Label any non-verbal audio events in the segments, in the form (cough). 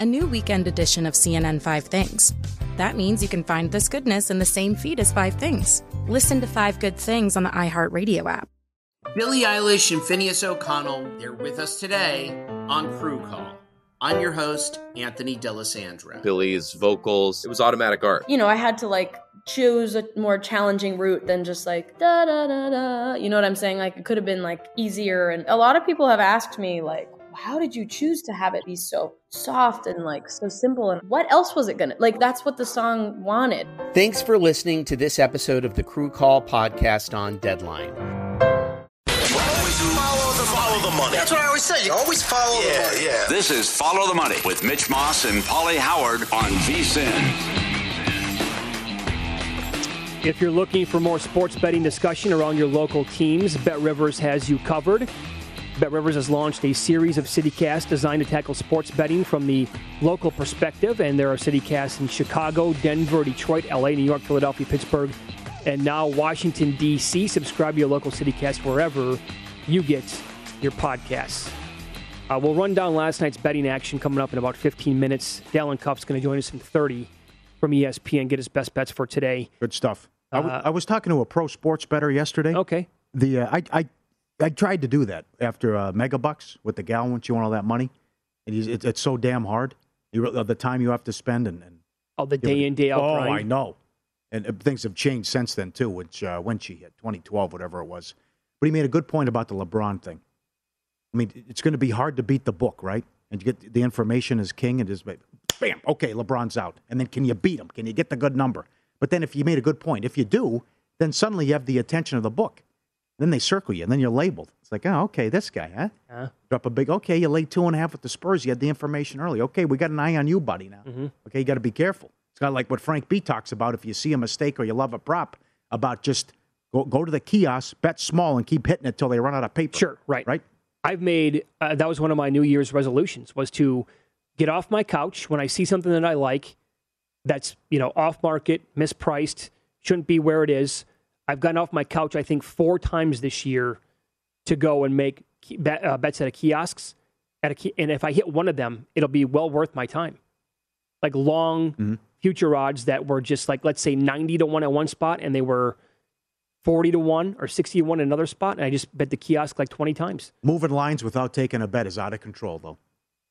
A new weekend edition of CNN Five Things. That means you can find this goodness in the same feed as Five Things. Listen to Five Good Things on the iHeartRadio app. Billie Eilish and Finneas O'Connell, they're with us today on Crew Call. I'm your host, Anthony D'Alessandro. Billie's vocals, it was automatic art. You know, I had to like choose a more challenging route than just like da da da da. You know what I'm saying? Like it could have been like easier. And a lot of people have asked me like, how did you choose to have it be so soft and like so simple and what else was it gonna like that's what the song wanted thanks for listening to this episode of the crew call podcast on deadline follow the, follow the money. That's what I always say. You always follow yeah, the money. Yeah. This is Follow the Money with Mitch Moss and Pauly Howard on VSIN. If you're looking for more sports betting discussion around your local teams, Bet Rivers has you covered. Bet Rivers has launched a series of CityCasts designed to tackle sports betting from the local perspective, and there are CityCasts in Chicago, Denver, Detroit, LA, New York, Philadelphia, Pittsburgh, and now Washington, D.C. Subscribe to your local CityCast wherever you get your podcasts. Uh, we'll run down last night's betting action coming up in about 15 minutes. Dalen Cuff's going to join us in 30 from ESPN, get his best bets for today. Good stuff. Uh, I, w- I was talking to a pro sports better yesterday. Okay. The uh, I, I I tried to do that after uh, Megabucks with the gal once you want all that money. And it's, it's so damn hard. You, uh, the time you have to spend and, and oh, the day in day out. Oh, I know. And uh, things have changed since then too. Which uh, when she hit 2012, whatever it was. But he made a good point about the LeBron thing. I mean, it's going to be hard to beat the book, right? And you get the information is king, and just bam, okay, LeBron's out. And then can you beat him? Can you get the good number? But then if you made a good point, if you do, then suddenly you have the attention of the book. Then they circle you, and then you're labeled. It's like, oh, okay, this guy, huh? Uh-huh. Drop a big, okay, you laid two and a half with the Spurs. You had the information early. Okay, we got an eye on you, buddy, now. Mm-hmm. Okay, you got to be careful. It's kind of like what Frank B talks about if you see a mistake or you love a prop, about just go, go to the kiosk, bet small, and keep hitting it till they run out of paper. Sure, right. Right? I've made, uh, that was one of my New Year's resolutions, was to get off my couch when I see something that I like that's, you know, off market, mispriced, shouldn't be where it is I've gotten off my couch, I think, four times this year to go and make bet, uh, bets at a kiosks. At a and if I hit one of them, it'll be well worth my time. Like long mm-hmm. future odds that were just like, let's say 90 to 1 at one spot, and they were 40 to 1 or 60 to 1 in another spot, and I just bet the kiosk like 20 times. Moving lines without taking a bet is out of control, though.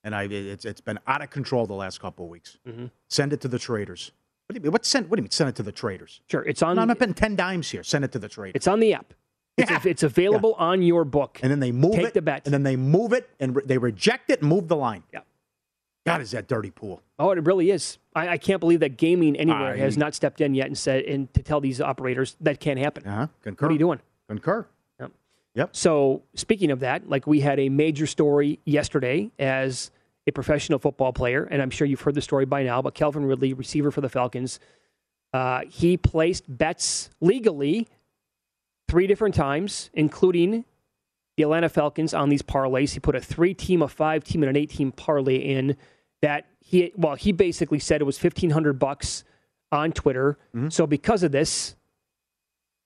And I, it's, it's been out of control the last couple of weeks. Mm-hmm. Send it to the traders. What do you mean? What send? What do you mean? Send it to the traders? Sure, it's on. No, I'm not betting ten dimes here. Send it to the traders. It's on the app. It's, yeah. it's available yeah. on your book. And then they move Take it. the bet. And then they move it and re- they reject it and move the line. Yeah. God, is that dirty pool? Oh, it really is. I, I can't believe that gaming anywhere I- has not stepped in yet and said and to tell these operators that can't happen. Uh-huh. Concur. What are you doing? Concur. Yep. Yep. So speaking of that, like we had a major story yesterday as a professional football player, and I'm sure you've heard the story by now. But Calvin Ridley, receiver for the Falcons, uh, he placed bets legally three different times, including the Atlanta Falcons on these parlays. He put a three-team, a five-team, and an eight-team parlay in. That he well, he basically said it was fifteen hundred bucks on Twitter. So because of this,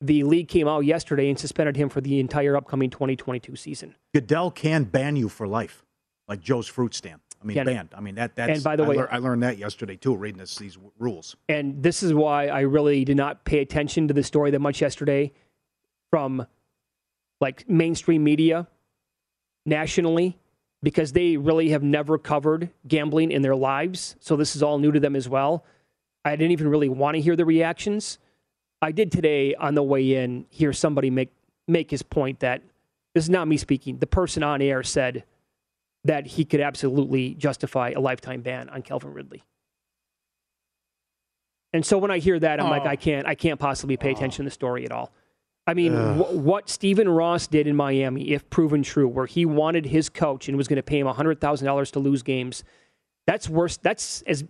the league came out yesterday and suspended him for the entire upcoming 2022 season. Goodell can ban you for life, like Joe's fruit stand. I mean, banned. I mean that. That's, And by the I way- lear- I learned that yesterday too, reading this, these rules. And this is why I really did not pay attention to the story that much yesterday from like mainstream media nationally because they really have never covered gambling in their lives. So this is all new to them as well. I didn't even really want to hear the reactions. I did today on the way in hear somebody make make his point that this is not me speaking. The person on air said that he could absolutely justify a lifetime ban on Calvin Ridley. And so when I hear that, I'm like, Oh. I can't, I can't possibly pay attention to the story at all. I mean, wh- what Stephen Ross did in Miami, if proven true, where he wanted his coach and was going to pay him hundred thousand dollars to lose games, that's worse. That's as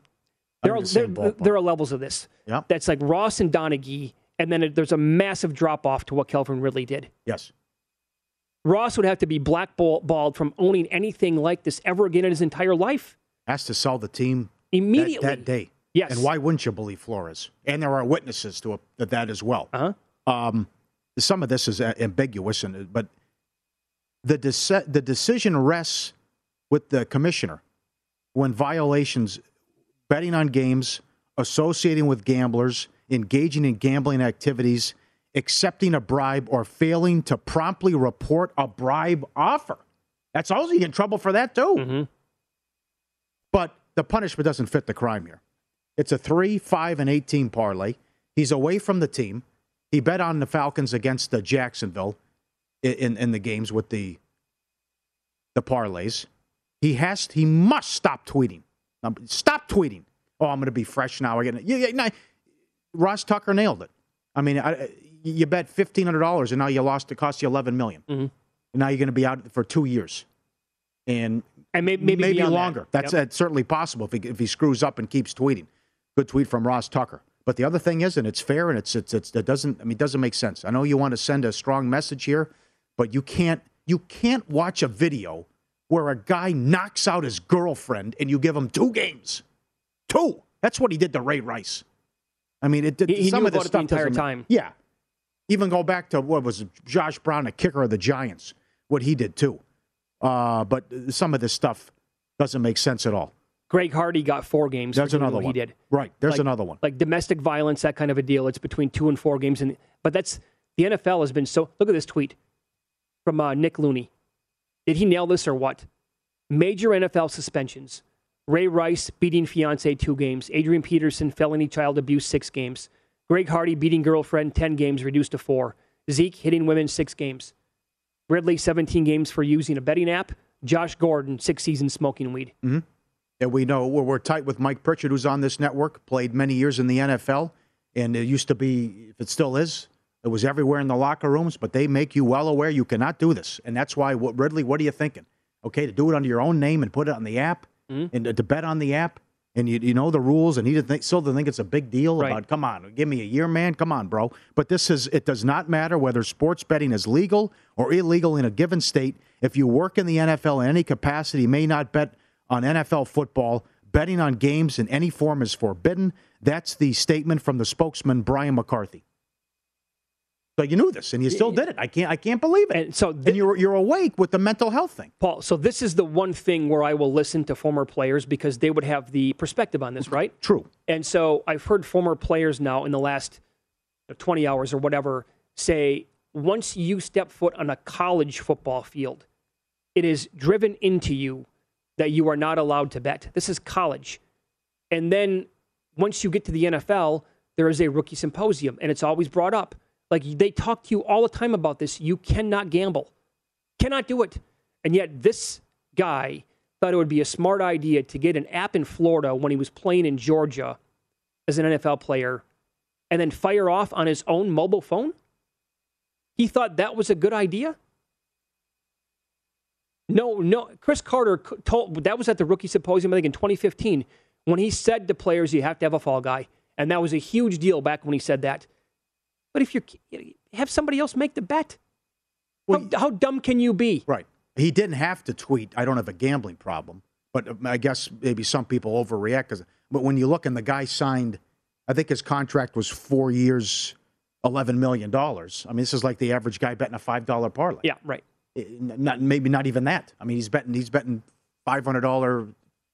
there are the there, there are levels of this. Yep. That's like Ross and Donaghy, and then it, there's a massive drop off to what Calvin Ridley did. Yes. Ross would have to be blackballed from owning anything like this ever again in his entire life. Has to sell the team Immediately. that, day. Yes. And why wouldn't you believe Flores? And there are witnesses to a, that as well. Uh Um, some of this is ambiguous, and but the the decision rests with the commissioner when violations, betting on games, associating with gamblers, engaging in gambling activities, accepting a bribe, or failing to promptly report a bribe offer. That's also you get in trouble for that too. Mm-hmm. But the punishment doesn't fit the crime here. It's a three, five, and 18 parlay. He's away from the team. He bet on the Falcons against the Jacksonville in, in, in the games with the the parlays. He has he must stop tweeting. Um, Stop tweeting. Oh, I'm going to be fresh now. Again, yeah, yeah, no, Ross Tucker nailed it. I mean, I, you bet fifteen hundred dollars, and now you lost. It cost you eleven million. Mhm. And now you're going to be out for two years, and And maybe maybe, that. longer. That's, Yep. that's certainly possible if he, if he screws up and keeps tweeting. Good tweet from Ross Tucker. But the other thing is, and it's fair, and it's it's, it's it doesn't. I mean, it doesn't make sense. I know you want to send a strong message here, but you can't you can't watch a video where a guy knocks out his girlfriend and you give him two games, two. That's what he did to Ray Rice. I mean, it did. He- some knew of this it the entire time. Yeah, even go back to what was Josh Brown, a kicker of the Giants, what he did too. Uh, but some of this stuff doesn't make sense at all. Greg Hardy got four games. That's another one. He did Right. There's Like- another one. like domestic violence, that kind of a deal. It's between two and four games, and but that's the NFL has been so. Look at this tweet from uh, Nick Looney. Did he nail this or what? Major NFL suspensions. Ray Rice beating fiance two games. Adrian Peterson felony child abuse six games. Greg Hardy beating girlfriend ten games reduced to four. Zeke hitting women six games. Ridley seventeen games for using a betting app. Josh Gordon six seasons smoking weed. Mm-hmm. And we know we're, we're tight with Mike Pritchard, who's on this network, played many years in the NFL. And it used to be, if it still is, it was everywhere in the locker rooms, but they make you well aware you cannot do this. And that's why, what, Ridley, what are you thinking? Okay, to do it under your own name and put it on the app mm-hmm. and to, to bet on the app. And you, you know the rules, and he didn't think, still didn't think it's a big deal Right. about, come on, give me a year, man. Come on, bro. But this is, it does not matter whether sports betting is legal or illegal in a given state. If you work in the NFL in any capacity, may not bet on NFL football. Betting on games in any form is forbidden. That's the statement from the spokesman, Brian McCarthy. So you knew this, and you still did it. I can't, I can't believe it. And so And you're, you're awake with the mental health thing. Paul, so this is the one thing where I will listen to former players because they would have the perspective on this, right? True. And so I've heard former players now in the last 20 hours or whatever say once you step foot on a college football field, it is driven into you that you are not allowed to bet. This is college. And then once you get to the NFL, there is a rookie symposium and it's always brought up. Like they talk to you all the time about this. You cannot gamble, cannot do it. And yet this guy thought it would be a smart idea to get an app in Florida when he was playing in Georgia as an NFL player and then fire off on his own mobile phone? He thought that was a good idea? No, no. Cris Carter told that was at the rookie symposium, I think in 2015, when he said to players, you have to have a fall guy. And that was a huge deal back when he said that. But if you have somebody else make the bet, well, how, how dumb can you be? Right. He didn't have to tweet, I don't have a gambling problem. But uh, I guess maybe some people overreact. Cause, but when you look and the guy signed, I think his contract was four years, $11 million. I mean, this is like the average guy betting a $5 parlay. Yeah, right. Eh, not maybe not even that. I mean, he's betting he's betting five hundred dollar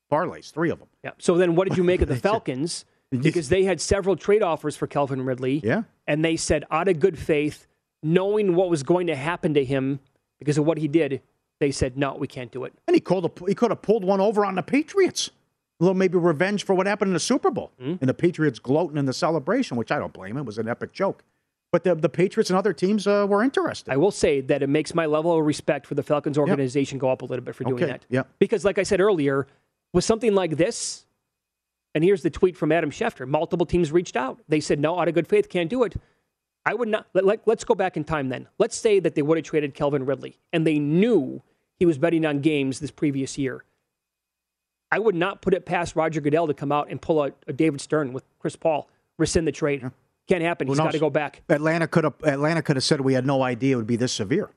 parlays, three of them. Yeah. So then, what did you make of the (laughs) Falcons? Because they had several trade offers for Calvin Ridley. Yeah. And they said, out of good faith, knowing what was going to happen to him because of what he did, they said, no, we can't do it. And he called a, he could have pulled one over on the Patriots. A little maybe revenge for what happened in the Super Bowl. Mm-hmm. And the Patriots gloating in the celebration, which I don't blame him. It was an epic joke. But the, the Patriots and other teams uh, were interested. I will say that it makes my level of respect for the Falcons organization yep. go up a little bit for doing okay. that. Yeah. Because, like I said earlier, with something like this, and here's the tweet from Adam Schefter multiple teams reached out. They said, no, out of good faith, can't do it. I would not. Let, let, let's go back in time then. Let's say that they would have traded Calvin Ridley and they knew he was betting on games this previous year. I would not put it past Roger Goodell to come out and pull a, a David Stern with Chris Paul, rescind the trade. Yeah. Can't happen. He's got to go back. Atlanta could have Atlanta could have said we had no idea it would be this severe.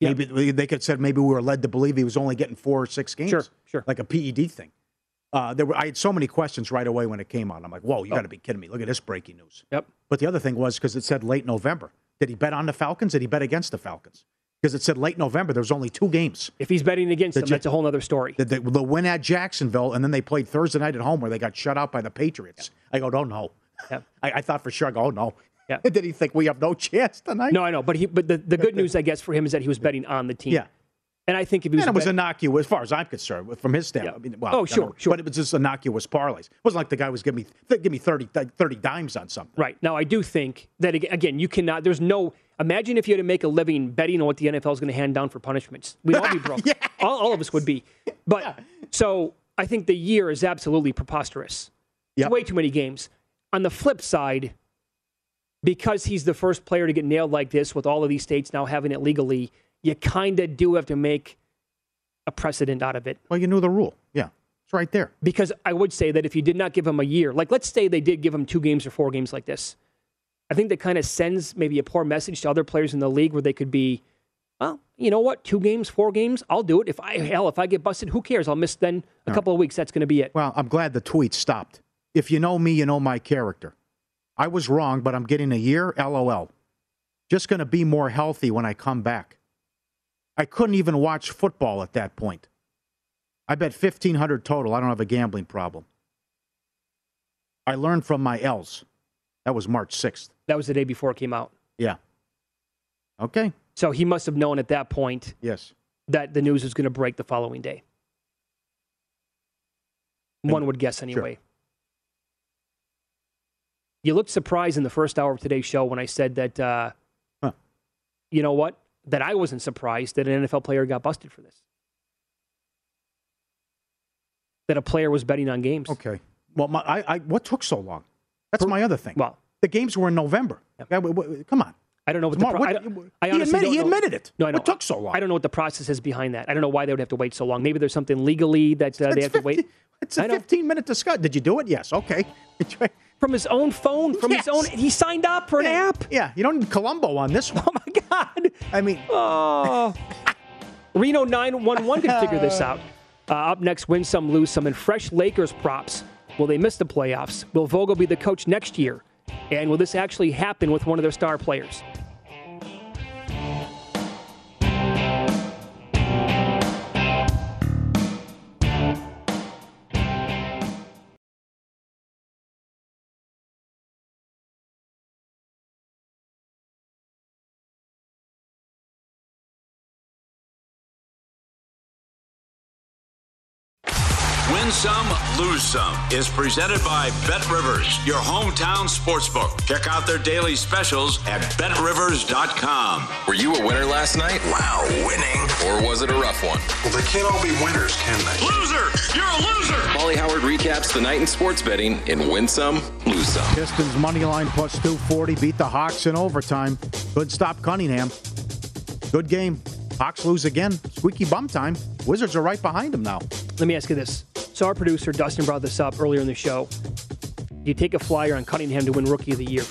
Yep. Maybe they could have said maybe we were led to believe he was only getting four or six games. Sure, sure. Like a PED thing. Uh, there were I had so many questions right away when it came out. I'm like, whoa, you oh. got to be kidding me! Look at this breaking news. Yep. But the other thing was because it said late November. Did he bet on the Falcons? Did he bet against the Falcons? Because it said late November. There was only two games. If he's betting against the them, that's a whole other story. The, the, the, win at Jacksonville, and then they played Thursday night at home where they got shut out by the Patriots. I go, don't know. Yeah. (laughs) I, I, thought for sure, I go, oh, no. Yeah. (laughs) Did he think we have no chance tonight? No, I know. But he, but the, the good news, I guess, for him is that he was betting on the team. Yeah. And I think if he was, and it was bet- innocuous as far as I'm concerned, from his standpoint. Yeah. I mean, well, oh, sure, sure. But it was just innocuous parlays. It wasn't like the guy was giving me give me 30, 30 dimes on something. Right now, I do think that again, you cannot. There's no. Imagine if you had to make a living betting on what the NFL is going to hand down for punishments. We'd all be (laughs) broke. yes. all, all, of us would be. But yeah. so I think the year is absolutely preposterous. Yep. It's way too many games. On the flip side, because he's the first player to get nailed like this, with all of these states now having it legally, you kind of do have to make a precedent out of it. Well, you know the rule. Yeah. It's right there. Because I would say that if you did not give him a year, like let's say they did give him two games or four games like this, I think that kind of sends maybe a poor message to other players in the league where they could be, well, you know what, two games, four games, I'll do it. If I hell, if I get busted, who cares? I'll miss then a All couple right. of weeks. That's going to be it. Well, I'm glad the tweet stopped. If you know me, you know my character. I was wrong, but I'm getting a year. LOL. Just going to be more healthy when I come back. I couldn't even watch football at that point. I bet 1500 total. I don't have a gambling problem. I learned from my L's. That was March 6th. That was the day before it came out. Yeah. Okay. So he must have known at that point. Yes. That the news was going to break the following day. One would guess anyway. Sure. You looked surprised in the first hour of today's show when I said that, uh, huh. you know what? That I wasn't surprised that an NFL player got busted for this. That a player was betting on games. Okay. Well, my, I, I, what took so long? That's my other thing. Well, the games were in November. Yeah. Come on. I don't know what the pro- what, I, I he, admitted, he admitted it. No, I know. What took so long? I don't know what the process is behind that. I don't know why they would have to wait so long. Maybe there's something legally that uh, they have 50, to wait. It's a 15 minute discussion. Did you do it? Yes. Okay. (laughs) from his own phone, from yes. his own. He signed up for an yeah. app. Yeah, you don't need Columbo on this one. (laughs) Oh my God! I mean, oh, (laughs) Reno 911 can figure this out. Uh, up next, win some, lose some, and fresh Lakers props. Will they miss the playoffs? Will Vogel be the coach next year? And will this actually happen with one of their star players? Win Some, Lose Some is presented by Bet Rivers, your hometown sportsbook. Check out their daily specials at betrivers.com. Were you a winner last night? Wow, winning. Or was it a rough one? Well, they can't all be winners, can they? Loser! You're a loser! Pauly Howard recaps the night in sports betting in Win Some, Lose Some. Pistons money line plus 240 beat the Hawks in overtime. Good stop Cunningham. Good game. Hawks lose again. Squeaky bum time. Wizards are right behind them now. Let me ask you this. So our producer Dustin brought this up earlier in the show. You take a flyer on Cunningham to win Rookie of the Year.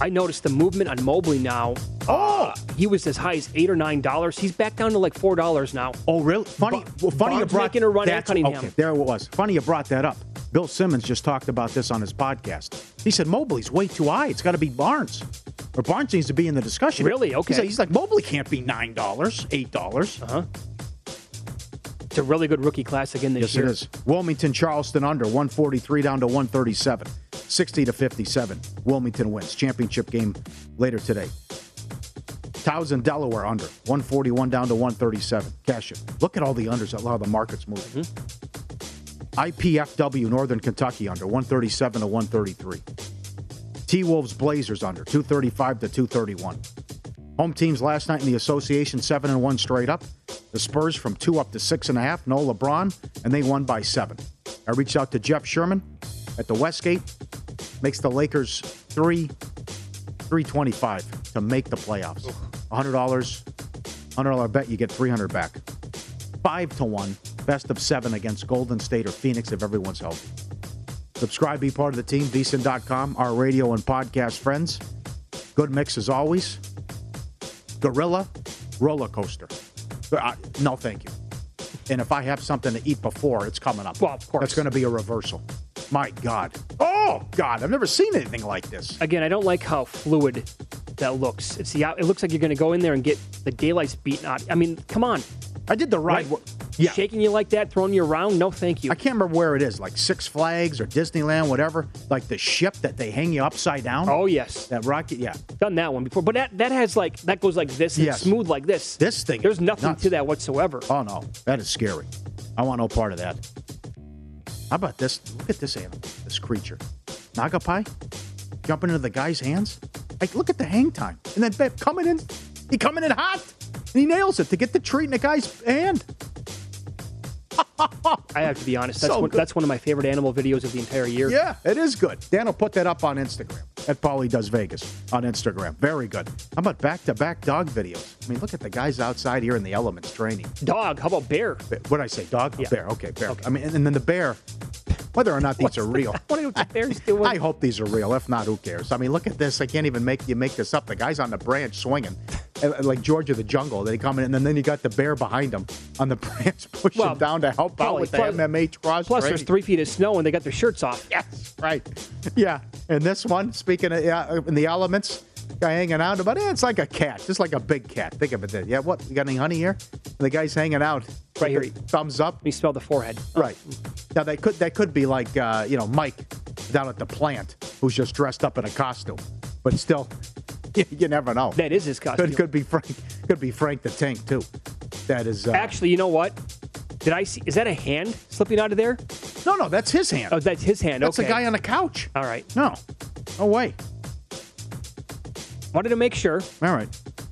I noticed the movement on Mobley now. Oh, he was as high as eight or nine dollars. He's back down to like four dollars now. Oh, really? Funny. Well, funny you brought making a run at Cunningham. Okay, there it was. Funny you brought that up. Bill Simmons just talked about this on his podcast. He said Mobley's way too high. It's got to be Barnes. Or Barnes needs to be in the discussion. Really? Okay. He's like, he's like Mobley can't be nine dollars, eight dollars. Uh huh. It's a really good rookie class again this Yes, year. it is. Wilmington, Charleston under 143 down to 137, 60 to 57. Wilmington wins. Championship game later today. Towson, Delaware under 141 down to 137. Cash it. Look at all the unders. A lot of the markets moving. Mm-hmm. IPFW, Northern Kentucky under 137 to 133. T Wolves, Blazers under 235 to 231. Home teams last night in the association seven and one straight up. The Spurs from two up to six and a half. No LeBron, and they won by seven. I reached out to Jeff Sherman at the Westgate. Makes the Lakers three, three twenty-five to make the playoffs. hundred dollars, hundred dollar bet, you get three hundred back. Five to one, best of seven against Golden State or Phoenix if everyone's healthy. Subscribe, be part of the team, vsin.com, our radio and podcast friends. Good mix as always. Gorilla roller coaster. Uh, no, thank you. And if I have something to eat before, it's coming up. Well, of course. That's going to be a reversal. My God. Oh, God. I've never seen anything like this. Again, I don't like how fluid that looks. It's the it looks like you're going to go in there and get the daylights beaten out. I mean, come on. I did the ride. Right. Yeah. Shaking you like that, throwing you around? No, thank you. I can't remember where it is, like Six Flags or Disneyland, whatever. Like the ship that they hang you upside down. Oh yes, that rocket. Yeah, done that one before. But that that has like that goes like this and Yes. smooth like this. This thing. There's nothing nuts. to that whatsoever. Oh no, that is scary. I want no part of that. How about this? Look at this animal, this creature, Nagapai, jumping into the guy's hands. Like, look at the hang time, and then coming in, he coming in hot, and he nails it to get the treat in the guy's hand. (laughs) I have to be honest. That's So one, that's one of my favorite animal videos of the entire year. Yeah, it is good. Dan will put that up on Instagram at Paulie Does Vegas on Instagram. Very good. How about back to back dog videos? I mean, look at the guys outside here in the elements training. Dog. How about bear? What did I say? Dog? Yeah. Bear. Okay, bear. I mean, and then the bear, whether or not these are real. What are the bears (laughs) doing? I hope these are real. If not, who cares? I mean, look at this. I can't even make you make this up. The guy's on the branch swinging, and (laughs) like George of the Jungle. They come in, and then you got the bear behind him on the (laughs) branch, pushing Well, down to help out with the Plus- MMA cross Plus, there's three feet of snow and they got their shirts off. Yes, right. Yeah, and this one, speaking of yeah, in the elements, guy hanging out, but eh, it's like a cat, just like a big cat. Think of it. Then. Yeah, what? You got any honey here? And the guy's hanging out. Right here. Thumbs up. You smell the forehead. Right. Now that could that could be like uh, you know Mike down at the plant who's just dressed up in a costume, but still, (laughs) you, you never know. That is his costume. Could could be Frank. Could be Frank the Tank too. That is uh, Actually, you know what? Did I see? Is that a hand slipping out of there? no, no. That's his hand. Oh, that's his hand. that's okay. the guy on the couch. All right. No, no way. Wanted to make sure. All right.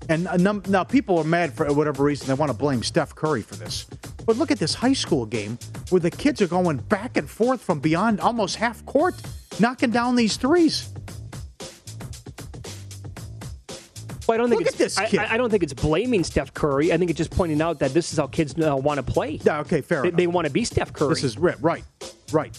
And uh, num- now people are mad for whatever reason. They want to blame Steph Curry for this. But look at this high school game where the kids are going back and forth from beyond almost half court, knocking down these threes. Well, I don't think Look it's, at this kid. I, I don't think it's blaming Steph Curry. I think it's just pointing out that this is how kids uh, want to play. Yeah, okay, fair They, they want to be Steph Curry. This is rip right, right,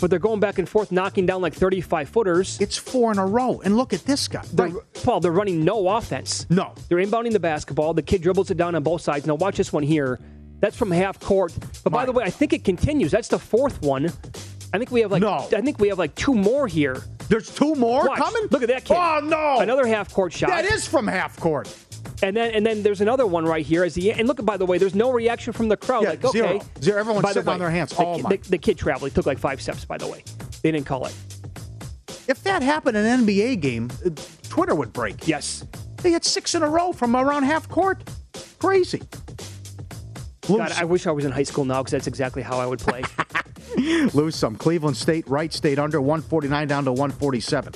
but they're going back and forth, knocking down like 35 footers. It's four in a row. And look at this guy. They're, Right. Paul, they're running no offense. No. They're inbounding the basketball. The kid dribbles it down on both sides. Now watch this one here. That's from half court. But by the way, I think it continues. That's the fourth one. I think we have like No. I think we have like two more here. There's two more Watch. coming. Look at that kid. Oh no! Another half court shot. That is from half court. And then and then there's another one right here as the and look by the way, there's no reaction from the crowd. Yeah, like okay, zero. Zero. Everyone's By the sitting on their hands. The, Oh, my. the, the kid traveled. He took like five steps. By the way, they didn't call it. If that happened in an NBA game, uh, Twitter would break. Yes. They had six in a row from around half court. Crazy. God, I wish I was in high school now because that's exactly how I would play. (laughs) Lose some. Cleveland State, Wright State under 149 down to 147.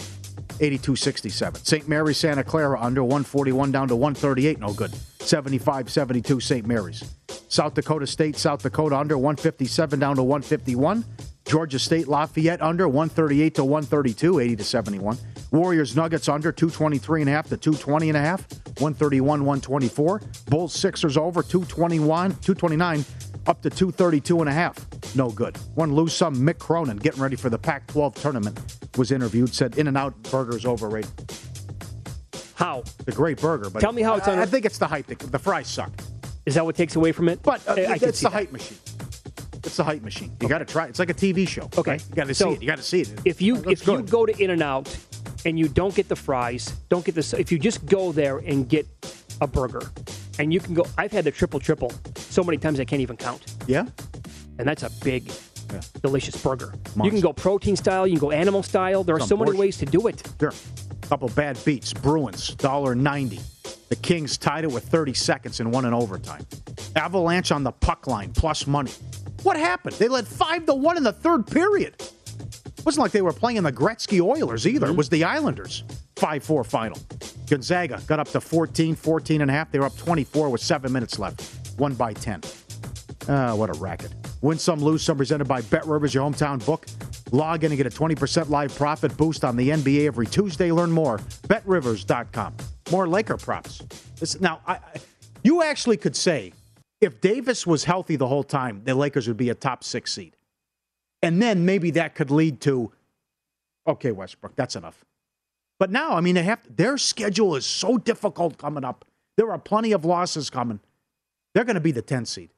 82-67. St. Mary, Santa Clara under 141 down to 138. No good. 75-72 St. Mary's. South Dakota State, South Dakota under 157 down to 151. Georgia State, Lafayette under 138 to 132, 80 to 71. Warriors Nuggets under 223 and a half to 220 and a half, 131 124. Bulls Sixers over 221 229 up to 232 and a half. No good. One lose some. Mick Cronin getting ready for the Pac-12 tournament was interviewed said In-N-Out Burger's overrated. How? The great burger, but Tell me how it's I, under- I think it's the hype. The, the fries suck. Is that what takes away from it? But uh, I- I it's the that. hype machine. It's the hype machine. You got to try. it. It's like a TV show. Okay. right? You got to So, see it. You got to see it. If you if you go to In and Out and you don't get the fries, don't get the if you just go there and get a burger, and you can go. I've had the triple triple so many times I can't even count, yeah, and that's a big, Yeah. delicious burger. You can go protein style, you can go animal style. There are Some so many ways to do it. Sure. Couple bad beats. Bruins, dollar ninety. The Kings tied it with 30 seconds and won in overtime. Avalanche on the puck line, plus money. What happened? They led 5 to 1 in the third period. It wasn't like they were playing the Gretzky Oilers either. Mm-hmm. It was the Islanders. 5 4 final. Gonzaga got up to 14, 14 and a half. They were up 24 with seven minutes left. One by 10. Ah, what a racket. Win some, lose some, presented by Bet Rivers, your hometown book. Log in and get a 20% live profit boost on the NBA every Tuesday. Learn more. BetRivers.com. More Laker props. This, now, I, you actually could say if Davis was healthy the whole time, the Lakers would be a top six seed. And then maybe that could lead to, okay, Westbrook, that's enough. But now, I mean, they have their schedule is so difficult coming up. There are plenty of losses coming. They're going to be the 10 seed.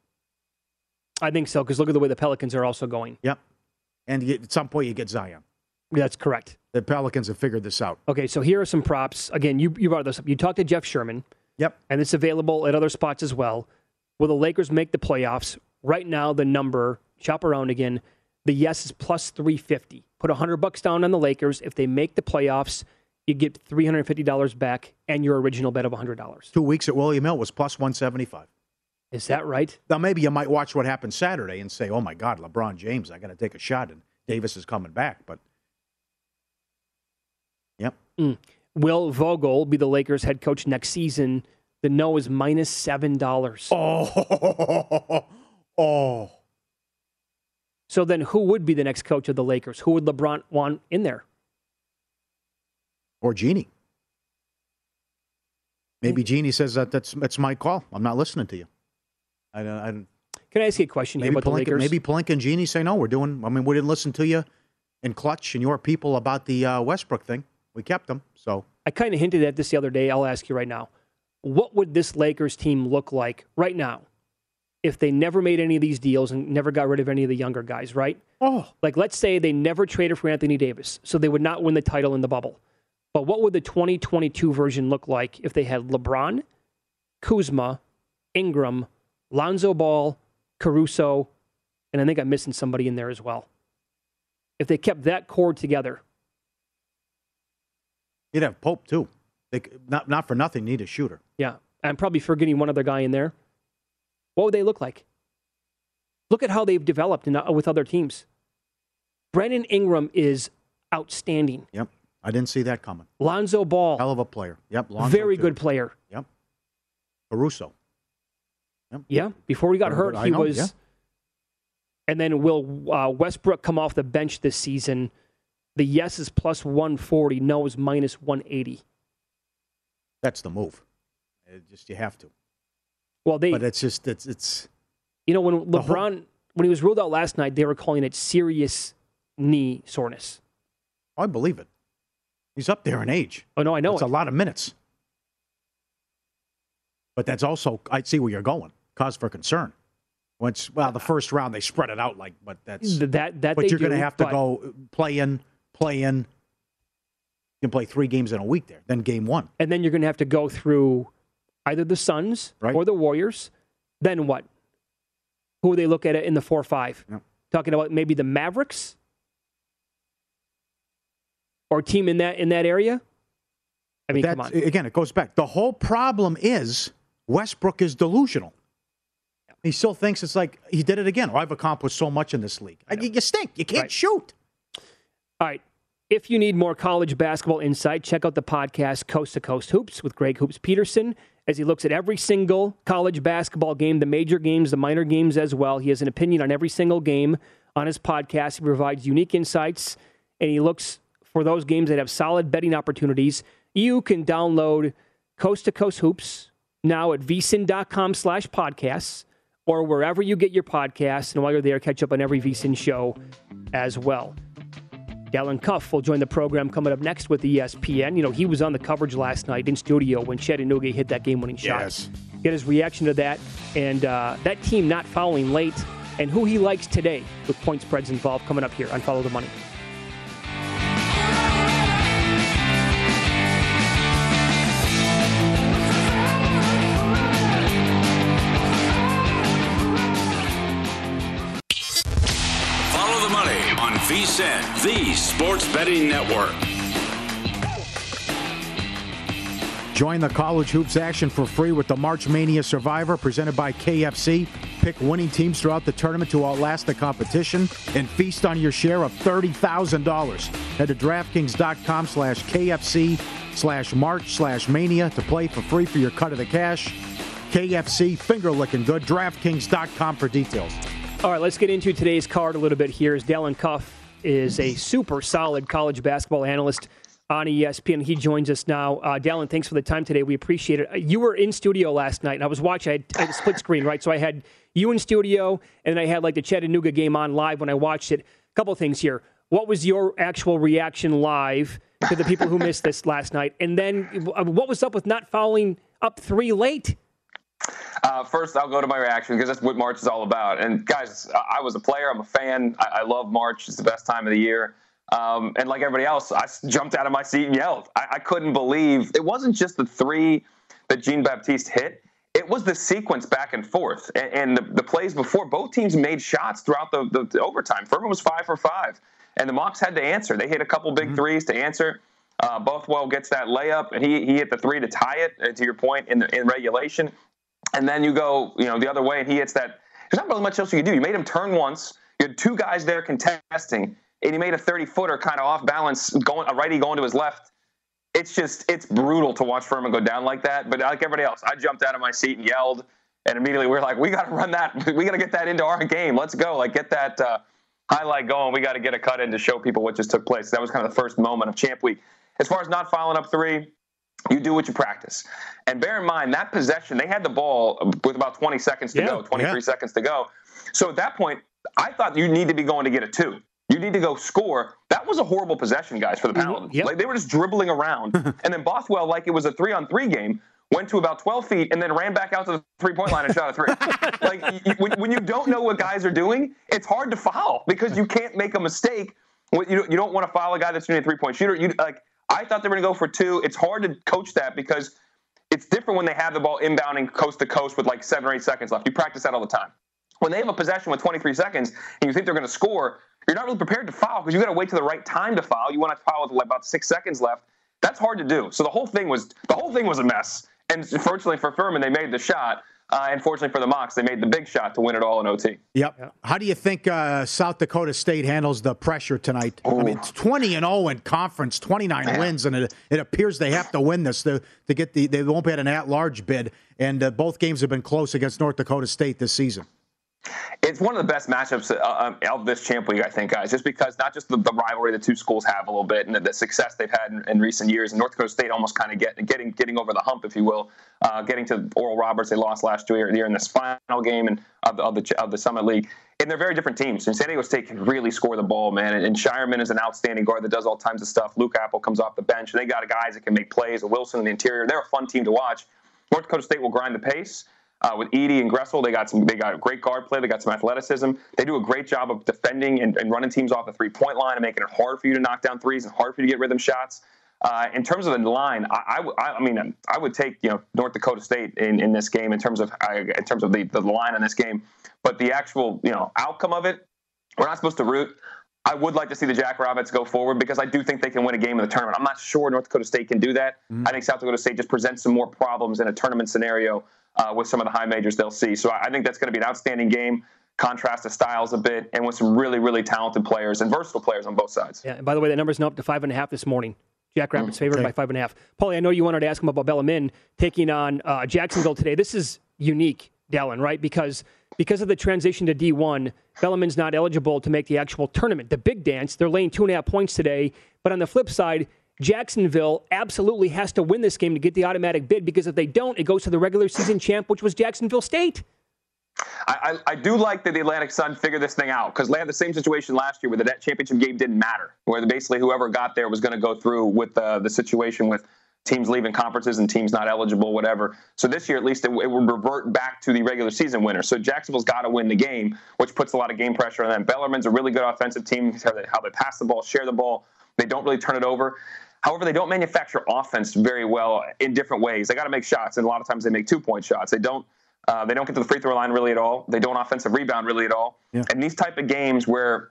I think so because look at the way the Pelicans are also going. Yep. And you, at some point, you get Zion. That's correct. The Pelicans have figured this out. Okay, so here are some props. Again, you, you brought this up. You talked to Jeff Sherman. Yep. And it's available at other spots as well. Will the Lakers make the playoffs? Right now, the number, shop around again, the yes is plus 350. Put 100 bucks down on the Lakers. If they make the playoffs, you get $350 back and your original bet of $100. Two weeks at William Hill was plus 175. Is that right? Now, maybe you might watch what happened Saturday and say, oh my God, LeBron James, I got to take a shot, and Davis is coming back. But, yep. Mm. Will Vogel be the Lakers head coach next season? The no is minus $7. (laughs) Oh, oh. So then who would be the next coach of the Lakers? Who would LeBron want in there? Or Jeanie. Maybe Jeanie says that that's, that's my call. I'm not listening to you. I don't, I don't Can I ask you a question here maybe about the Lakers? maybe Pelinka and Jeanie say no. We're doing. I mean, we didn't listen to you in Klutch and your people about the uh, Westbrook thing. We kept them. So I kind of hinted at this the other day. I'll ask you right now. What would this Lakers team look like right now if they never made any of these deals and never got rid of any of the younger guys, right? Oh. Like, let's say they never traded for Anthony Davis, so they would not win the title in the bubble. But what would the 2022 version look like if they had LeBron, Kuzma, Ingram, Lonzo Ball, Caruso, and I think I'm missing somebody in there as well? If they kept that core together, you'd have Pope too. They, not not for nothing need a shooter. Yeah. I'm probably forgetting one other guy in there. What would they look like? Look at how they've developed in, uh, with other teams. Brandon Ingram is outstanding. Yep. I didn't see that coming. Lonzo Ball, Hell of a player. Yep. Lonzo very too. good player. Yep. Caruso. Yeah. Before he got hurt, he know, was. yeah. And then will uh, Westbrook come off the bench this season? The yes is plus 140, no is minus 180. That's the move. It just you have to. Well, they, But it's just it's it's you know, when the whole- LeBron, when he was ruled out last night, they were calling it serious knee soreness. I believe it. He's up there in age. Oh no, I know It's it. a lot of minutes. But that's also I see where you're going. Cause for concern. Once well, the first round they spread it out like, but that's Th- that that but you're going to have to go play in, play in. You can play three games in a week there. Then game one. and then you're going to have to go through either the Suns Right. or the Warriors. Then what? Who they look at it in the four five? Yep. Talking about maybe the Mavericks or team in that in that area. I mean, come on. Again, it goes back. The whole problem is Westbrook is delusional. He still thinks it's like he did it again. Oh, I've accomplished so much in this league. You, you stink. You can't Right. shoot. All right. If you need more college basketball insight, check out the podcast Coast to Coast Hoops with Greg Hoops Peterson as he looks at every single college basketball game, the major games, the minor games as well. He has an opinion on every single game on his podcast. He provides unique insights and he looks for those games that have solid betting opportunities. You can download Coast to Coast Hoops now at vsin.com slash podcasts or wherever you get your podcasts. And while you're there, catch up on every vsin show as well. Dalen Cuff will join the program coming up next with ESPN. You know, he was on the coverage last night in studio when Chattanooga hit that game winning shot. Yes. Get his reaction to that and uh, that team not fouling late and who he likes today with point spreads involved coming up here on Follow the Money. On the sports betting network. Join the college hoops action for free with the March Mania Survivor presented by KFC. Pick winning teams throughout the tournament to outlast the competition and feast on your share of $30,000. Head to DraftKings.com slash KFC slash March slash Mania to play for free for your cut of the cash. KFC, finger licking good. DraftKings.com for details. All right, let's get into today's card a little bit here. As Dalen Cuff is a super solid college basketball analyst on ESPN. He joins us now. Uh, Dalen, thanks for the time today. We appreciate it. Uh, You were in studio last night, and I was watching. I had, I had a split screen, right? So I had you in studio, and then I had like the Chattanooga game on live when I watched it. A couple things here. What was your actual reaction live to the people who missed this last night? And then uh, what was up with not fouling up three late? Uh, first, I'll go to my reaction because that's what March is all about. And guys, I was a player. I'm a fan. I, I love March. It's the best time of the year. Um, and like everybody else, I jumped out of my seat and yelled. I, I couldn't believe it wasn't just the three that Jean Baptiste hit. It was the sequence back and forth, and, and the, the plays before. Both teams made shots throughout the, the, the overtime. Furman was five for five, and the Mocs had to answer. They hit a couple big threes to answer. Uh, Bothwell gets that layup, and he he hit the three to tie it. uh, To your point, in the, in regulation, and then you go, you know, the other way, and he hits that. There's not really much else you can do. You made him turn once. You had two guys there contesting, and he made a 30 footer kind of off balance, going a righty going to his left. It's just it's brutal to watch Furman go down like that. But like everybody else, I jumped out of my seat and yelled, and immediately we are like, we got to run that. (laughs) We got to get that into our game. Let's go. Like get that uh, highlight going. We got to get a cut in to show people what just took place. That was kind of the first moment of Champ Week. As far as not following up three, you do what you practice. And bear in mind that possession, they had the ball with about 20 seconds to Yeah, go, 23 yeah. seconds to go. So at that point, I thought you need to be going to get a two. You need to go score. That was a horrible possession, guys, for the Paladins. Yep. Like they were just dribbling around. (laughs) and then Bothwell, like it was a three on three game, went to about 12 feet and then ran back out to the three point line and shot a three. (laughs) like y- y- when, when you don't know what guys are doing, it's hard to foul because you can't make a mistake. You don't, you don't want to foul a guy that's doing a three point shooter. You like I thought they were going to go for two. It's hard to coach that because it's different when they have the ball inbounding coast to coast with like seven or eight seconds left. You practice that all the time. When they have a possession with 23 seconds and you think they're going to score, you're not really prepared to foul because you got to wait to the right time to foul. You want to foul with like about six seconds left. That's hard to do. So the whole thing was the whole thing was a mess. And fortunately for Furman, they made the shot. Uh, and fortunately for the Mocs, they made the big shot to win it all in OT. Yep. How do you think uh, South Dakota State handles the pressure tonight? I mean, it's 20 and 0 in conference, 29 wins, and it, it appears they have to win this to, to get the. They won't be at an at-large bid, and uh, both games have been close against North Dakota State this season. It's one of the best matchups uh, um, of this champ week, I think, guys. Just because not just the, the rivalry the two schools have a little bit, and the, the success they've had in, in recent years, and North Dakota State almost kind of get, getting getting over the hump, if you will, uh, getting to Oral Roberts. They lost last year, year in this final game and of the, of the of the Summit League, and they're very different teams. And San Diego State can really score the ball, man. And, and Scheierman is an outstanding guard that does all kinds of stuff. Luke Appel comes off the bench, and they got guys that can make plays. Wilson in the interior, they're a fun team to watch. North Dakota State will grind the pace. Uh, with Eady and Griesel, they got some. They got great guard play. They got some athleticism. They do a great job of defending and, and running teams off the three-point line and making it hard for you to knock down threes and hard for you to get rhythm shots. Uh, in terms of the line, I, I I- mean, I would take you know North Dakota State in, in this game in terms of in terms of the, the line in this game, but the actual you know outcome of it, we're not supposed to root. I would like to see the Jackrabbits go forward because I do think they can win a game in the tournament. I'm not sure North Dakota State can do that. I think South Dakota State just presents some more problems in a tournament scenario uh, with some of the high majors they'll see. So I think that's going to be an outstanding game. Contrast the styles a bit, and with some really, really talented players and versatile players on both sides. Yeah, and by the way, that number's now up to five and a half this morning. Jack Rabbit's favorite okay. by five and a half. Pauly, I know you wanted to ask him about Bellarmine taking on uh, Jacksonville today. This is unique, Dalen, right? Because because of the transition to D1, Bellarmine's not eligible to make the actual tournament, the big dance. They're laying two and a half points today. But on the flip side, Jacksonville absolutely has to win this game to get the automatic bid because if they don't, it goes to the regular season champ, which was Jacksonville State. I, I, I, do like that the Atlantic Sun figured this thing out because they had the same situation last year where the net championship game didn't matter, where basically whoever got there was going to go through with the, the situation with teams leaving conferences and teams not eligible, whatever. So this year, at least, it, it would revert back to the regular season winner. So Jacksonville's got to win the game, which puts a lot of game pressure on them. Bellarmine's a really good offensive team, how they, how they pass the ball, share the ball. They don't really turn it over. However, they don't manufacture offense very well in different ways. They got to make shots, and a lot of times they make two point shots. They don't. Uh, they don't get to the free throw line really at all. They don't offensive rebound really at all. Yeah. And these type of games where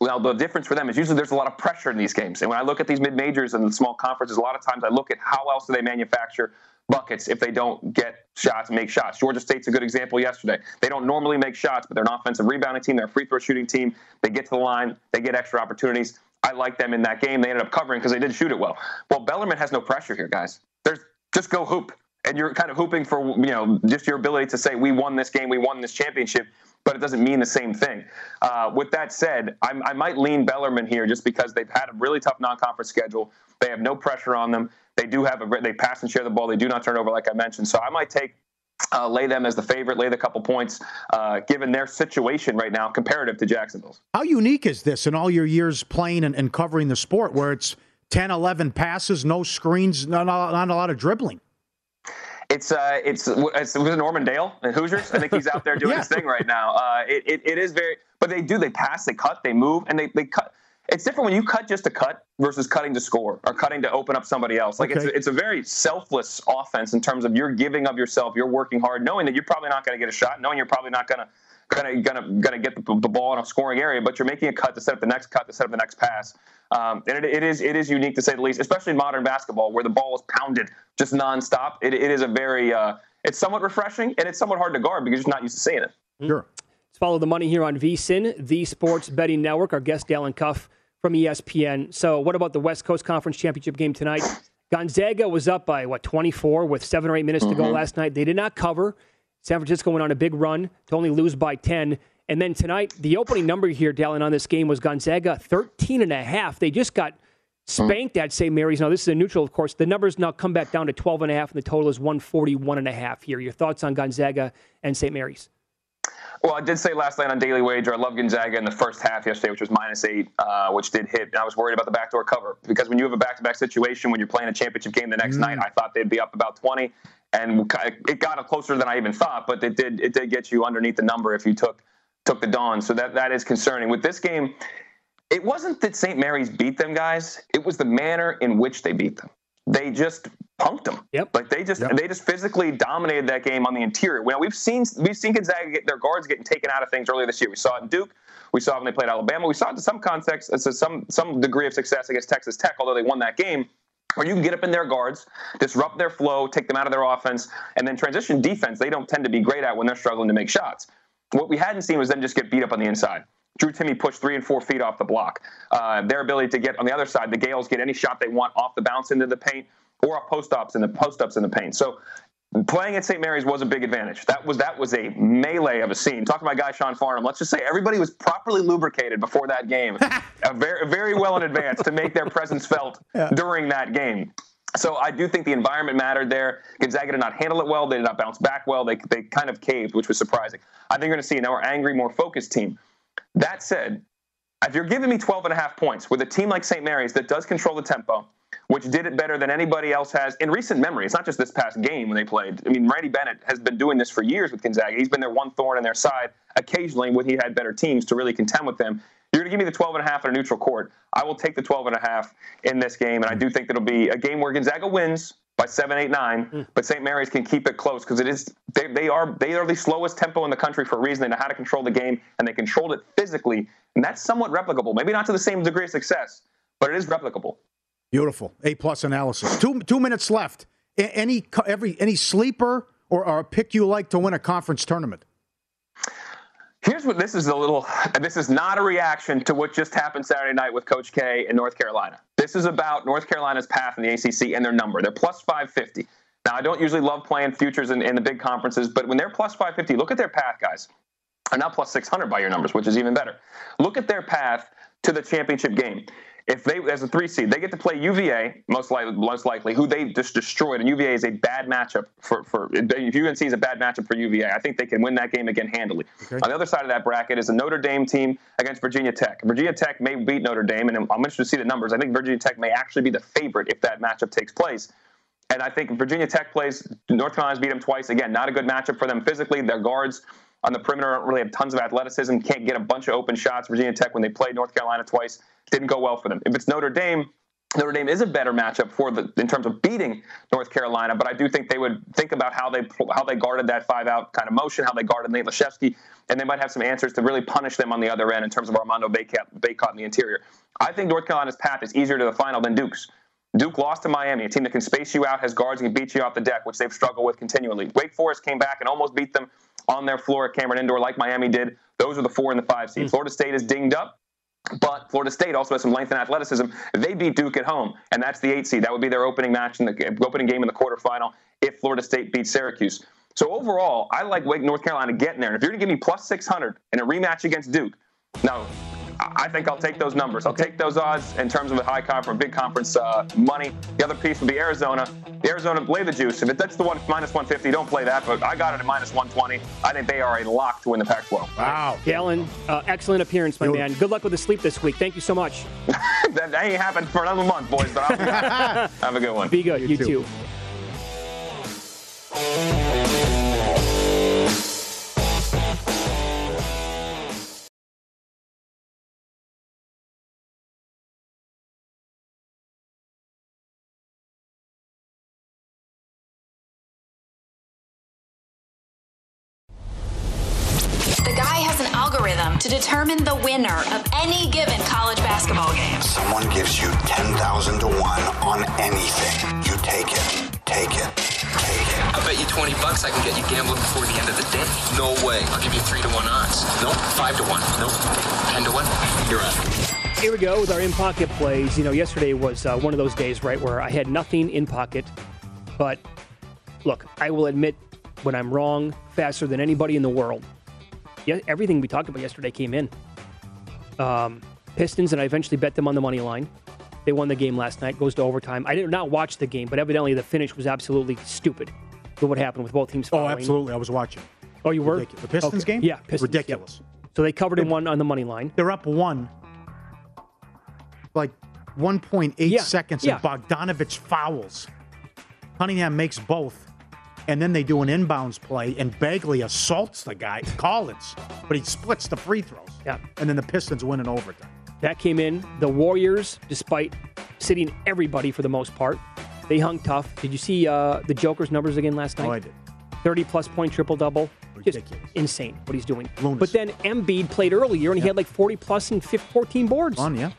well, the difference for them is usually there's a lot of pressure in these games. And when I look at these mid majors and the small conferences, a lot of times I look at how else do they manufacture buckets if they don't get shots, and make shots. Georgia State's a good example yesterday. They don't normally make shots, but they're an offensive rebounding team. They're a free throw shooting team. They get to the line, they get extra opportunities. I like them in that game. They ended up covering because they did shoot it well. Well, Bellarmine has no pressure here, guys. There's just go hoop. And you're kind of hooping for you know just your ability to say we won this game, we won this championship but it doesn't mean the same thing. Uh, with that said, I'm, i might lean Bellarmine here just because they've had a really tough non-conference schedule. They have no pressure on them. They do have a they pass and share the ball. They do not turn over, like I mentioned. So I might take uh, lay them as the favorite, lay the couple points, uh, given their situation right now comparative to Jacksonville's. How unique is this in all your years playing and, and covering the sport, where it's 10, 11 passes, no screens, not, not a lot of dribbling? It's uh, it's it's was Norman Dale and Hoosiers. I think he's out there (laughs) doing yeah. his thing right now. Uh, it, it, it is very, but they do they pass, they cut, they move, and they they cut. It's different when you cut just to cut versus cutting to score or cutting to open up somebody else. Like okay. it's it's a very selfless offense in terms of you're giving of yourself, you're working hard, knowing that you're probably not going to get a shot, knowing you're probably not going to gonna gonna gonna get the, the, ball in a scoring area, but you're making a cut to set up the next cut to set up the next pass. Um, and it, it is it is unique to say the least, especially in modern basketball where the ball is pounded just nonstop. It, it is a very uh, it's somewhat refreshing and it's somewhat hard to guard because you're not used to seeing it. Sure. Let's follow the money here on VSIN, the Sports Betting Network. Our guest Dalen Cuff from ESPN. So, what about the West Coast Conference Championship game tonight? Gonzaga was up by what 24 with seven or eight minutes mm-hmm. to go mm-hmm. last night. They did not cover. San Francisco went on a big run to only lose by 10. And then tonight, the opening number here, Dalen, on this game was Gonzaga 13 and a half. They just got spanked at St. Mary's. Now, this is a neutral, of course. The numbers now come back down to 12 and a half, and the total is 141 and a half here. Your thoughts on Gonzaga and St. Mary's? Well, I did say last night on Daily Wager, I love Gonzaga in the first half yesterday, which was minus eight, uh, which did hit. And I was worried about the backdoor cover because when you have a back to back situation, when you're playing a championship game the next mm. night, I thought they'd be up about 20 and it got closer than I even thought. But it did it did get you underneath the number if you took took the dawn. So that that is concerning. With this game, it wasn't that St. Mary's beat them, guys. It was the manner in which they beat them. They just punked them. Yep. Like they just yep. they just physically dominated that game on the interior. Well, we've seen we've seen Gonzaga get their guards getting taken out of things earlier this year. We saw it in Duke. We saw it when they played Alabama. We saw it to some context, uh, to some some degree of success against Texas Tech, although they won that game or you can get up in their guards, disrupt their flow, take them out of their offense, and then transition defense they don't tend to be great at when they're struggling to make shots. What we hadn't seen was them just get beat up on the inside. Drew Timme pushed three and four feet off the block. Uh, their ability to get on the other side, the Gaels get any shot they want off the bounce into the paint or off post ups in the post ups in the paint. So playing at St. Mary's was a big advantage. That was that was a melee of a scene. Talking about guy Sean Farnham, let's just say everybody was properly lubricated before that game, (laughs) very very well in advance to make their presence felt (laughs) yeah. during that game. So I do think the environment mattered there. Gonzaga did not handle it well. They did not bounce back well. They, they kind of caved, which was surprising. I think you're going to see a more angry, more focused team. That said, if you're giving me 12 and a half points with a team like St. Mary's that does control the tempo, which did it better than anybody else has in recent memory. It's not just this past game when they played. I mean, Randy Bennett has been doing this for years with Gonzaga. He's been their one thorn in their side occasionally when he had better teams to really contend with them. You're going to give me the 12 and a half at a neutral court. I will take the 12 and a half in this game, and I do think it'll be a game where Gonzaga wins by seven, eight, nine, mm. but St. Mary's can keep it close because it is they, they are they are the slowest tempo in the country for a reason. They know how to control the game, and they controlled it physically, and that's somewhat replicable. Maybe not to the same degree of success, but it is replicable. Beautiful. A plus analysis. Two two minutes left. Any every any sleeper or, or a pick you like to win a conference tournament? Here's what this is a little, this is not a reaction to what just happened Saturday night with Coach K in North Carolina. This is about North Carolina's path in the ACC and their number. They're plus 550. Now, I don't usually love playing futures in, in the big conferences, but when they're plus 550, look at their path, guys. Are now plus 600 by your numbers, which is even better. Look at their path to the championship game if they as a three seed, they get to play UVA most likely, most likely, who they just destroyed. And UVA is a bad matchup for for if UNC is a bad matchup for UVA. I think they can win that game again handily. Okay. On the other side of that bracket is a Notre Dame team against Virginia Tech. Virginia Tech may beat Notre Dame, and I'm interested to see the numbers. I think Virginia Tech may actually be the favorite if that matchup takes place. And I think Virginia Tech plays North Carolina's beat them twice. Again, not a good matchup for them physically. Their guards on the perimeter don't really have tons of athleticism, can't get a bunch of open shots. Virginia Tech, when they played North Carolina twice, didn't go well for them. If it's Notre Dame, Notre Dame is a better matchup for the in terms of beating North Carolina, but I do think they would think about how they how they guarded that five out kind of motion, how they guarded Nate Laszewski, and they might have some answers to really punish them on the other end in terms of Armando Bacot in the interior. I think North Carolina's path is easier to the final than Duke's. Duke lost to Miami, a team that can space you out, has guards and can beat you off the deck, which they've struggled with continually. Wake Forest came back and almost beat them on their floor at Cameron Indoor, like Miami did. Those are the four and the five seed. Mm. Florida State is dinged up. But Florida State also has some length and athleticism. They beat Duke at home, and that's the eight seed. That would be their opening match in the opening game in the quarterfinal if Florida State beats Syracuse. So overall, I like Wake North Carolina getting there. And if you're going to give me plus 600 in a rematch against Duke, now I think I'll take those numbers. I'll take those odds in terms of a high conference, big conference uh, money. The other piece would be Arizona. The Arizona play the juice. If it, that's the one minus 150, don't play that. But I got it at minus 120. I think they are a lock to win the Pac-12. Wow, Dalen, uh, excellent appearance, my man. Good luck with the sleep this week. Thank you so much. (laughs) that, that, ain't happened for another month, boys. But I'll be (laughs) have a good one. Be good. You, you too. too. Determine the winner of any given college basketball game. Someone gives you 10,000 to 1 on anything. You take it. Take it. Take it. I bet you 20 bucks I can get you gambling before the end of the day. No way. I'll give you 3 to 1 odds. Nope. 5 to 1. Nope. 10 to 1. You're up. Here we go with our in pocket plays. You know, yesterday was uh, one of those days, right, where I had nothing in pocket. But look, I will admit when I'm wrong faster than anybody in the world yeah, everything we talked about yesterday came in. Um, Pistons, and I eventually bet them on the money line. They won the game last night, goes to overtime. I did not watch the game, but evidently the finish was absolutely stupid with what happened with both teams Oh, absolutely. I was watching. Oh, you were? Ridiculous. The Pistons okay. game? Yeah, Pistons. Ridiculous. Yep. So they covered in one on the money line. They're up one, like 1.8 yeah. seconds, yeah. and Bogdanovich fouls. Cunningham makes both and then they do an inbounds play, and Bagley assaults the guy, Collins, but he splits the free throws. Yeah. And then the Pistons win in overtime. That came in. The Warriors, despite sitting everybody for the most part, they hung tough. Did you see uh, the Joker's numbers again last night? Oh, I did. 30 plus point triple double. Ridiculous. Insane what he's doing. Lunacy. But then Embiid played earlier and he had like 40 plus and 14 boards. Fun, yeah.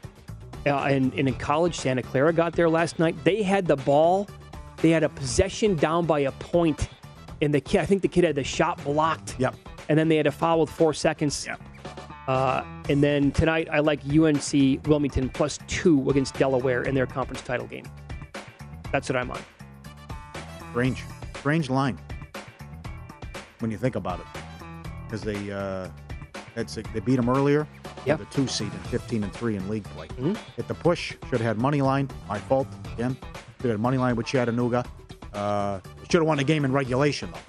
Uh, and, and in college, Santa Clara got there last night. They had the ball they had a possession down by a point, and the kid, I think the kid had the shot blocked. Yep. And then they had a foul with four seconds. Yep. Uh, and then tonight, I like UNC Wilmington plus two against Delaware in their conference title game. That's what I'm on. Strange, strange line when you think about it, because they uh, they beat them earlier. Yeah, the two seed and 15 and three in league play. Mm-hmm. At the push, should have had money line. My fault again. Should have money line with Chattanooga. Uh, should have won the game in regulation, though.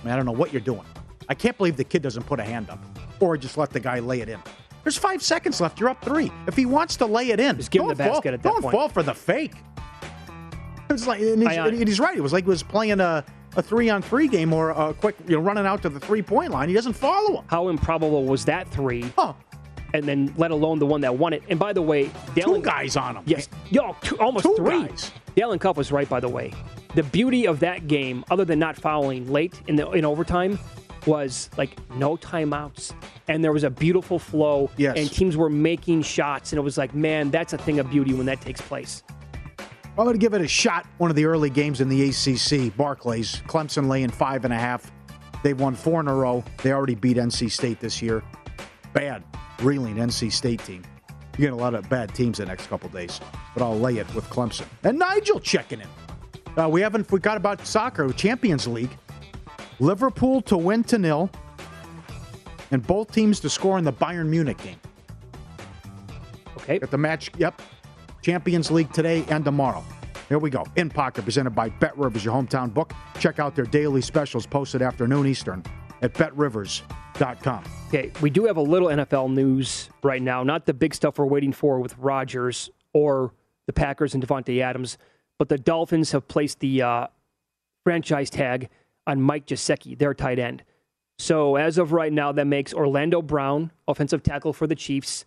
I mean, I don't know what you're doing. I can't believe the kid doesn't put a hand up or just let the guy lay it in. There's five seconds left. You're up three. If he wants to lay it in, just give him the basket fall, at that don't point. Don't fall for the fake. It's like, and he's, and he's, right. It was like he was playing a, a three on three game or a quick, you know, running out to the three point line. He doesn't follow him. How improbable was that three? Huh and then let alone the one that won it. And by the way, Dalen, two guys on him. Yes, yo, two, almost two three. Guys. Dalen Cuff was right, by the way. The beauty of that game, other than not fouling late in the in overtime, was like no timeouts, and there was a beautiful flow. Yes. and teams were making shots, and it was like, man, that's a thing of beauty when that takes place. I'm going to give it a shot. One of the early games in the ACC, Barclays, Clemson laying five and a half. They've won four in a row. They already beat NC State this year. Bad, reeling NC State team. You get a lot of bad teams the next couple days, but I'll lay it with Clemson. And Nigel checking in. Uh, we haven't forgot about soccer, Champions League. Liverpool to win to nil, and both teams to score in the Bayern Munich game. Okay. At the match, yep. Champions League today and tomorrow. Here we go. In Pocket, presented by Bet Rivers, your hometown book. Check out their daily specials posted afternoon Eastern at betrivers.com. Okay, we do have a little NFL news right now. Not the big stuff we're waiting for with Rodgers or the Packers and Davante Adams, but the Dolphins have placed the uh, franchise tag on Mike Gesicki, their tight end. So as of right now, that makes Orlando Brown, offensive tackle for the Chiefs,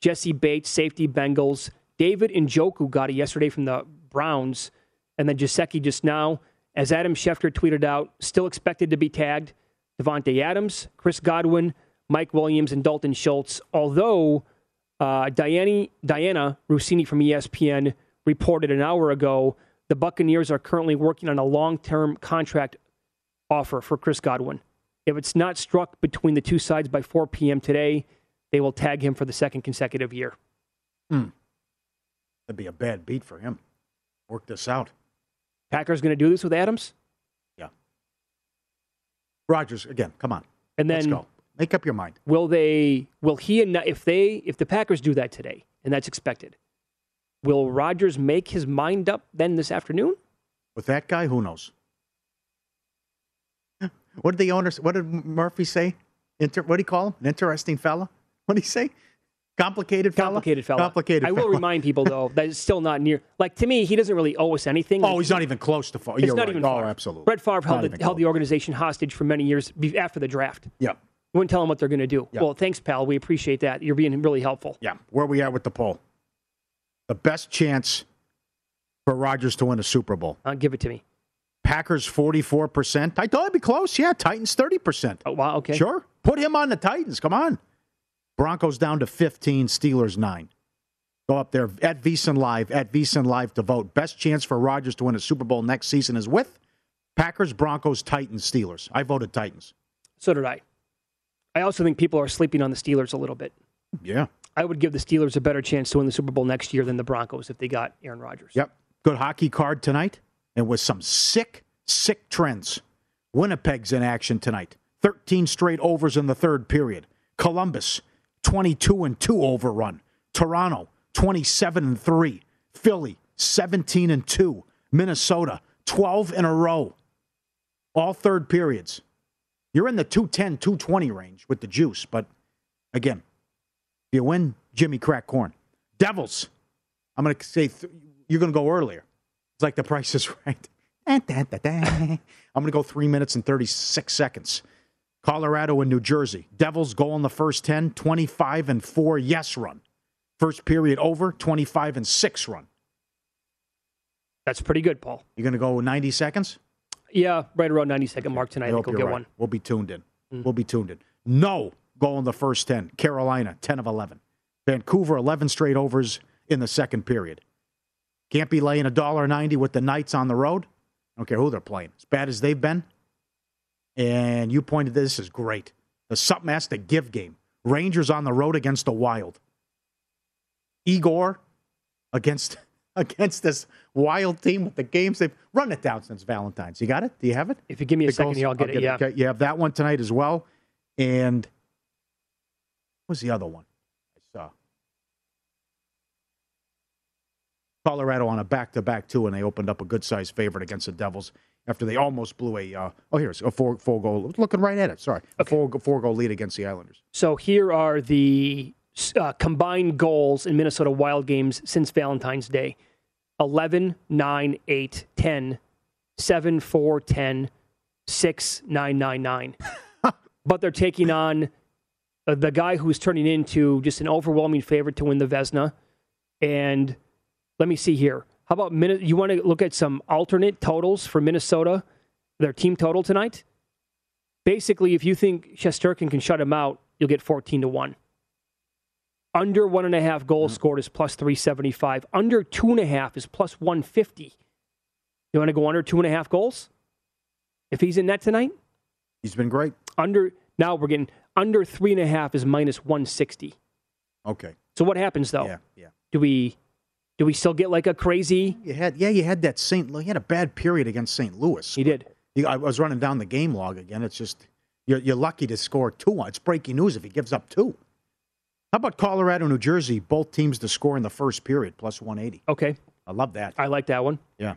Jessie Bates, safety Bengals, David Njoku got it yesterday from the Browns, and then Gesicki just now, as Adam Schefter tweeted out, still expected to be tagged. Davante Adams, Chris Godwin, Mike Williams, and Dalton Schultz. Although uh, Dianna, Dianna Russini from ESPN reported an hour ago, the Buccaneers are currently working on a long-term contract offer for Chris Godwin. If it's not struck between the two sides by 4 p.m. today, they will tag him for the second consecutive year. Hmm. That'd be a bad beat for him. Work this out. Packers going to do this with Adams? Yeah. Rodgers again. Come on. And then Let's go. Make up your mind. Will they? Will he? And if they, if the Packers do that today, and that's expected, will Rodgers make his mind up then this afternoon? With that guy, who knows? What did the owners? What did Murphy say? Inter, what do you call him? An interesting fella. What did he say? Complicated fella. Complicated fella. Complicated. I will fella. remind people though that it's still not near. Like to me, he doesn't really owe us anything. Oh, he's not even close to far. It's You're not right. even Oh, far. absolutely. Brett Favre held, the, held the organization hostage for many years after the draft. Yeah. You wouldn't tell them what they're going to do. Yeah. Well, thanks, pal. We appreciate that. You're being really helpful. Yeah. Where we at with the poll? The best chance for Rodgers to win a Super Bowl. Uh, give it to me. Packers forty four percent. I thought it'd be close. Yeah. Titans thirty percent. Oh wow. Okay. Sure. Put him on the Titans. Come on. Broncos down to 15, Steelers 9. Go up there at VSiN Live, at VSiN Live to vote. Best chance for Rodgers to win a Super Bowl next season is with Packers, Broncos, Titans, Steelers. I voted Titans. So did I. I also think people are sleeping on the Steelers a little bit. Yeah. I would give the Steelers a better chance to win the Super Bowl next year than the Broncos if they got Aaron Rodgers. Yep. Good hockey card tonight, and with some sick, sick trends. Winnipeg's in action tonight. 13 straight overs in the third period. Columbus, 22 and 2 overrun. Toronto, 27 and 3. Philly, 17 and 2. Minnesota, 12 in a row. All third periods. You're in the 210, 220 range with the juice, but again, if you win, Jimmy crack corn. Devils, I'm going to say th- you're going to go earlier. It's like the price is (laughs) right. (laughs) I'm going to go three minutes and 36 seconds. Colorado and New Jersey. Devils goal in the first 10, 25 and 4 yes run. First period over, 25 and 6 run. That's pretty good, Paul. You're going to go 90 seconds? Yeah, right around 90 second mark tonight. I, I think we'll get right. one. We'll be tuned in. Mm. We'll be tuned in. No goal in the first 10. Carolina, 10 of 11. Vancouver, 11 straight overs in the second period. Can't be laying a dollar ninety with the Knights on the road. I don't care who they're playing. As bad as they've been. And you pointed this is great. The something has to give game. Rangers on the road against the Wild. Igor against (laughs) against this wild team with the games they've run it down since Valentine's. You got it? Do you have it? If you give me a The second goals? here, I'll get it. Yeah. Okay, you have that one tonight as well. And what was the other one I saw? Colorado on a back-to-back too, and they opened up a good-sized favorite against the Devils after they almost blew a. Uh, oh, here's a four four goal. Looking right at it. Sorry, a four four goal lead against the Islanders. So here are the uh, combined goals in Minnesota Wild games since Valentine's Day 11, 9, 8, 10, 7, 4, 10, 6, 9, 9, 9. (laughs) but they're taking on uh, the guy who's turning into just an overwhelming favorite to win the Vezina. And let me see here. How about Min- you want to look at some alternate totals for Minnesota, their team total tonight? Basically, if you think Shesterkin can shut him out, you'll get 14 to 1. Under one and a half goals mm. scored is plus 375. Under two and a half is plus 150. You want to go under two and a half goals? If he's in net tonight? He's been great. Under now we're getting under three and a half is minus 160. Okay. So what happens though? Yeah, yeah. Do we do we still get like a crazy? You had yeah, you had that St. You had a bad period against St. Louis. He did. You- I was running down the game log again. It's just you're, you're lucky to score two. It's breaking news if he gives up two. How about Colorado, New Jersey? Both teams to score in the first period, plus 180. Okay. I love that. I like that one. Yeah.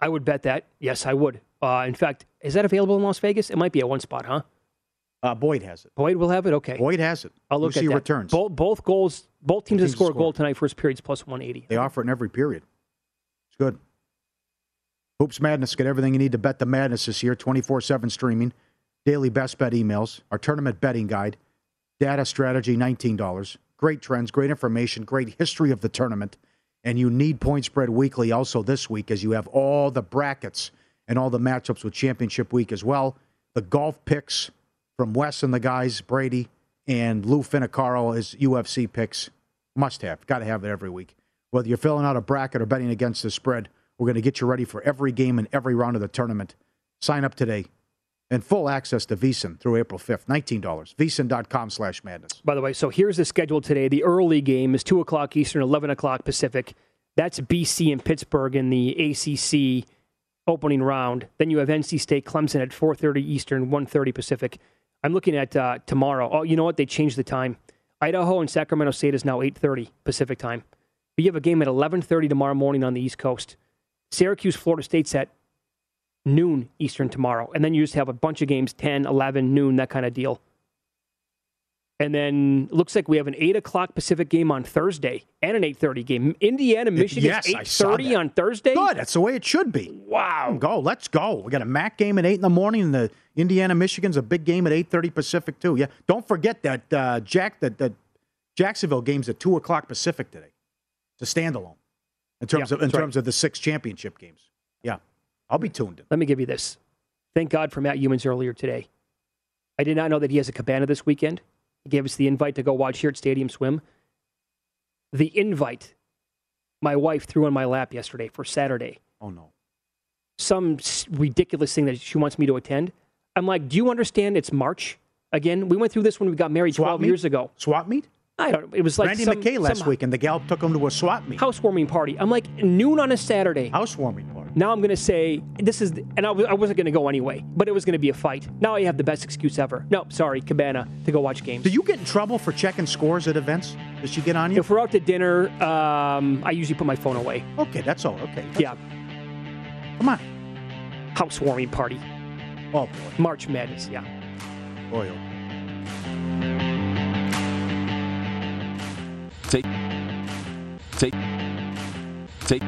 I would bet that. Yes, I would. Uh, in fact, is that available in Las Vegas? It might be at one spot, huh? Uh, Boyd has it. Boyd will have it. Okay. Boyd has it. I'll look Lucy at that. returns. Both, both goals. Both teams, teams score a goal tonight. First period's plus 180. They offer it in every period. It's good. Hoops Madness. Get everything you need to bet the madness this year. 24 7 streaming, daily best bet emails, our tournament betting guide, data strategy, $19. Great trends, great information, great history of the tournament. And you need point spread weekly also this week as you have all the brackets and all the matchups with championship week as well. The golf picks from Wes and the guys, Brady and Lou Finocchiaro as UFC picks. Must have. Got to have it every week. Whether you're filling out a bracket or betting against the spread, we're going to get you ready for every game and every round of the tournament. Sign up today. And full access to VSiN through April 5th. $19. VSiN.com slash madness. By the way, so here's the schedule today. The early game is 2 o'clock Eastern, 11 o'clock Pacific. That's BC and Pittsburgh in the ACC opening round. Then you have NC State Clemson at 4.30 Eastern, 1.30 Pacific. I'm looking at uh, tomorrow. Oh, you know what? They changed the time. Idaho and Sacramento State is now 8.30 Pacific time. You have a game at 11.30 tomorrow morning on the East Coast. Syracuse, Florida State's at noon Eastern tomorrow. And then you just have a bunch of games, 10, 11, noon, that kind of deal. And then looks like we have an 8 o'clock Pacific game on Thursday and an 8.30 game. Indiana, Michigan, Yes, 8.30 on Thursday? Good. That's the way it should be. Wow. Go. Let's go. We got a MAC game at 8 in the morning, and the Indiana Michigan's a big game at 8.30 Pacific, too. Yeah. Don't forget that uh, Jack that, that Jacksonville game's at 2 o'clock Pacific today. It's a standalone in terms Yeah, of in that's right. terms of the six championship games. Yeah. I'll be tuned in. Let me give you this. Thank God for Matt Youmans earlier today. I did not know that he has a cabana this weekend. He gave us the invite to go watch here at Stadium Swim. The invite my wife threw on my lap yesterday for Saturday. Oh, no. Some ridiculous thing that she wants me to attend. I'm like, do you understand it's March? Again, we went through this when we got married 12 meet? years ago. Swap meet? I don't It was like Randy some, McKay last some week, and the gal took him to a swap meet. housewarming party. I'm like, noon on a Saturday. Housewarming party. Now I'm going to say this is, and I, was, I wasn't going to go anyway, but it was going to be a fight. Now I have the best excuse ever. No, sorry, Cabana to go watch games. Do you get in trouble for checking scores at events? Does she get on you? If we're out to dinner, um, I usually put my phone away. Okay, that's all. Okay. Yeah. Come on. Housewarming party. Oh, boy. March Madness, yeah. Oh. Take, take, take,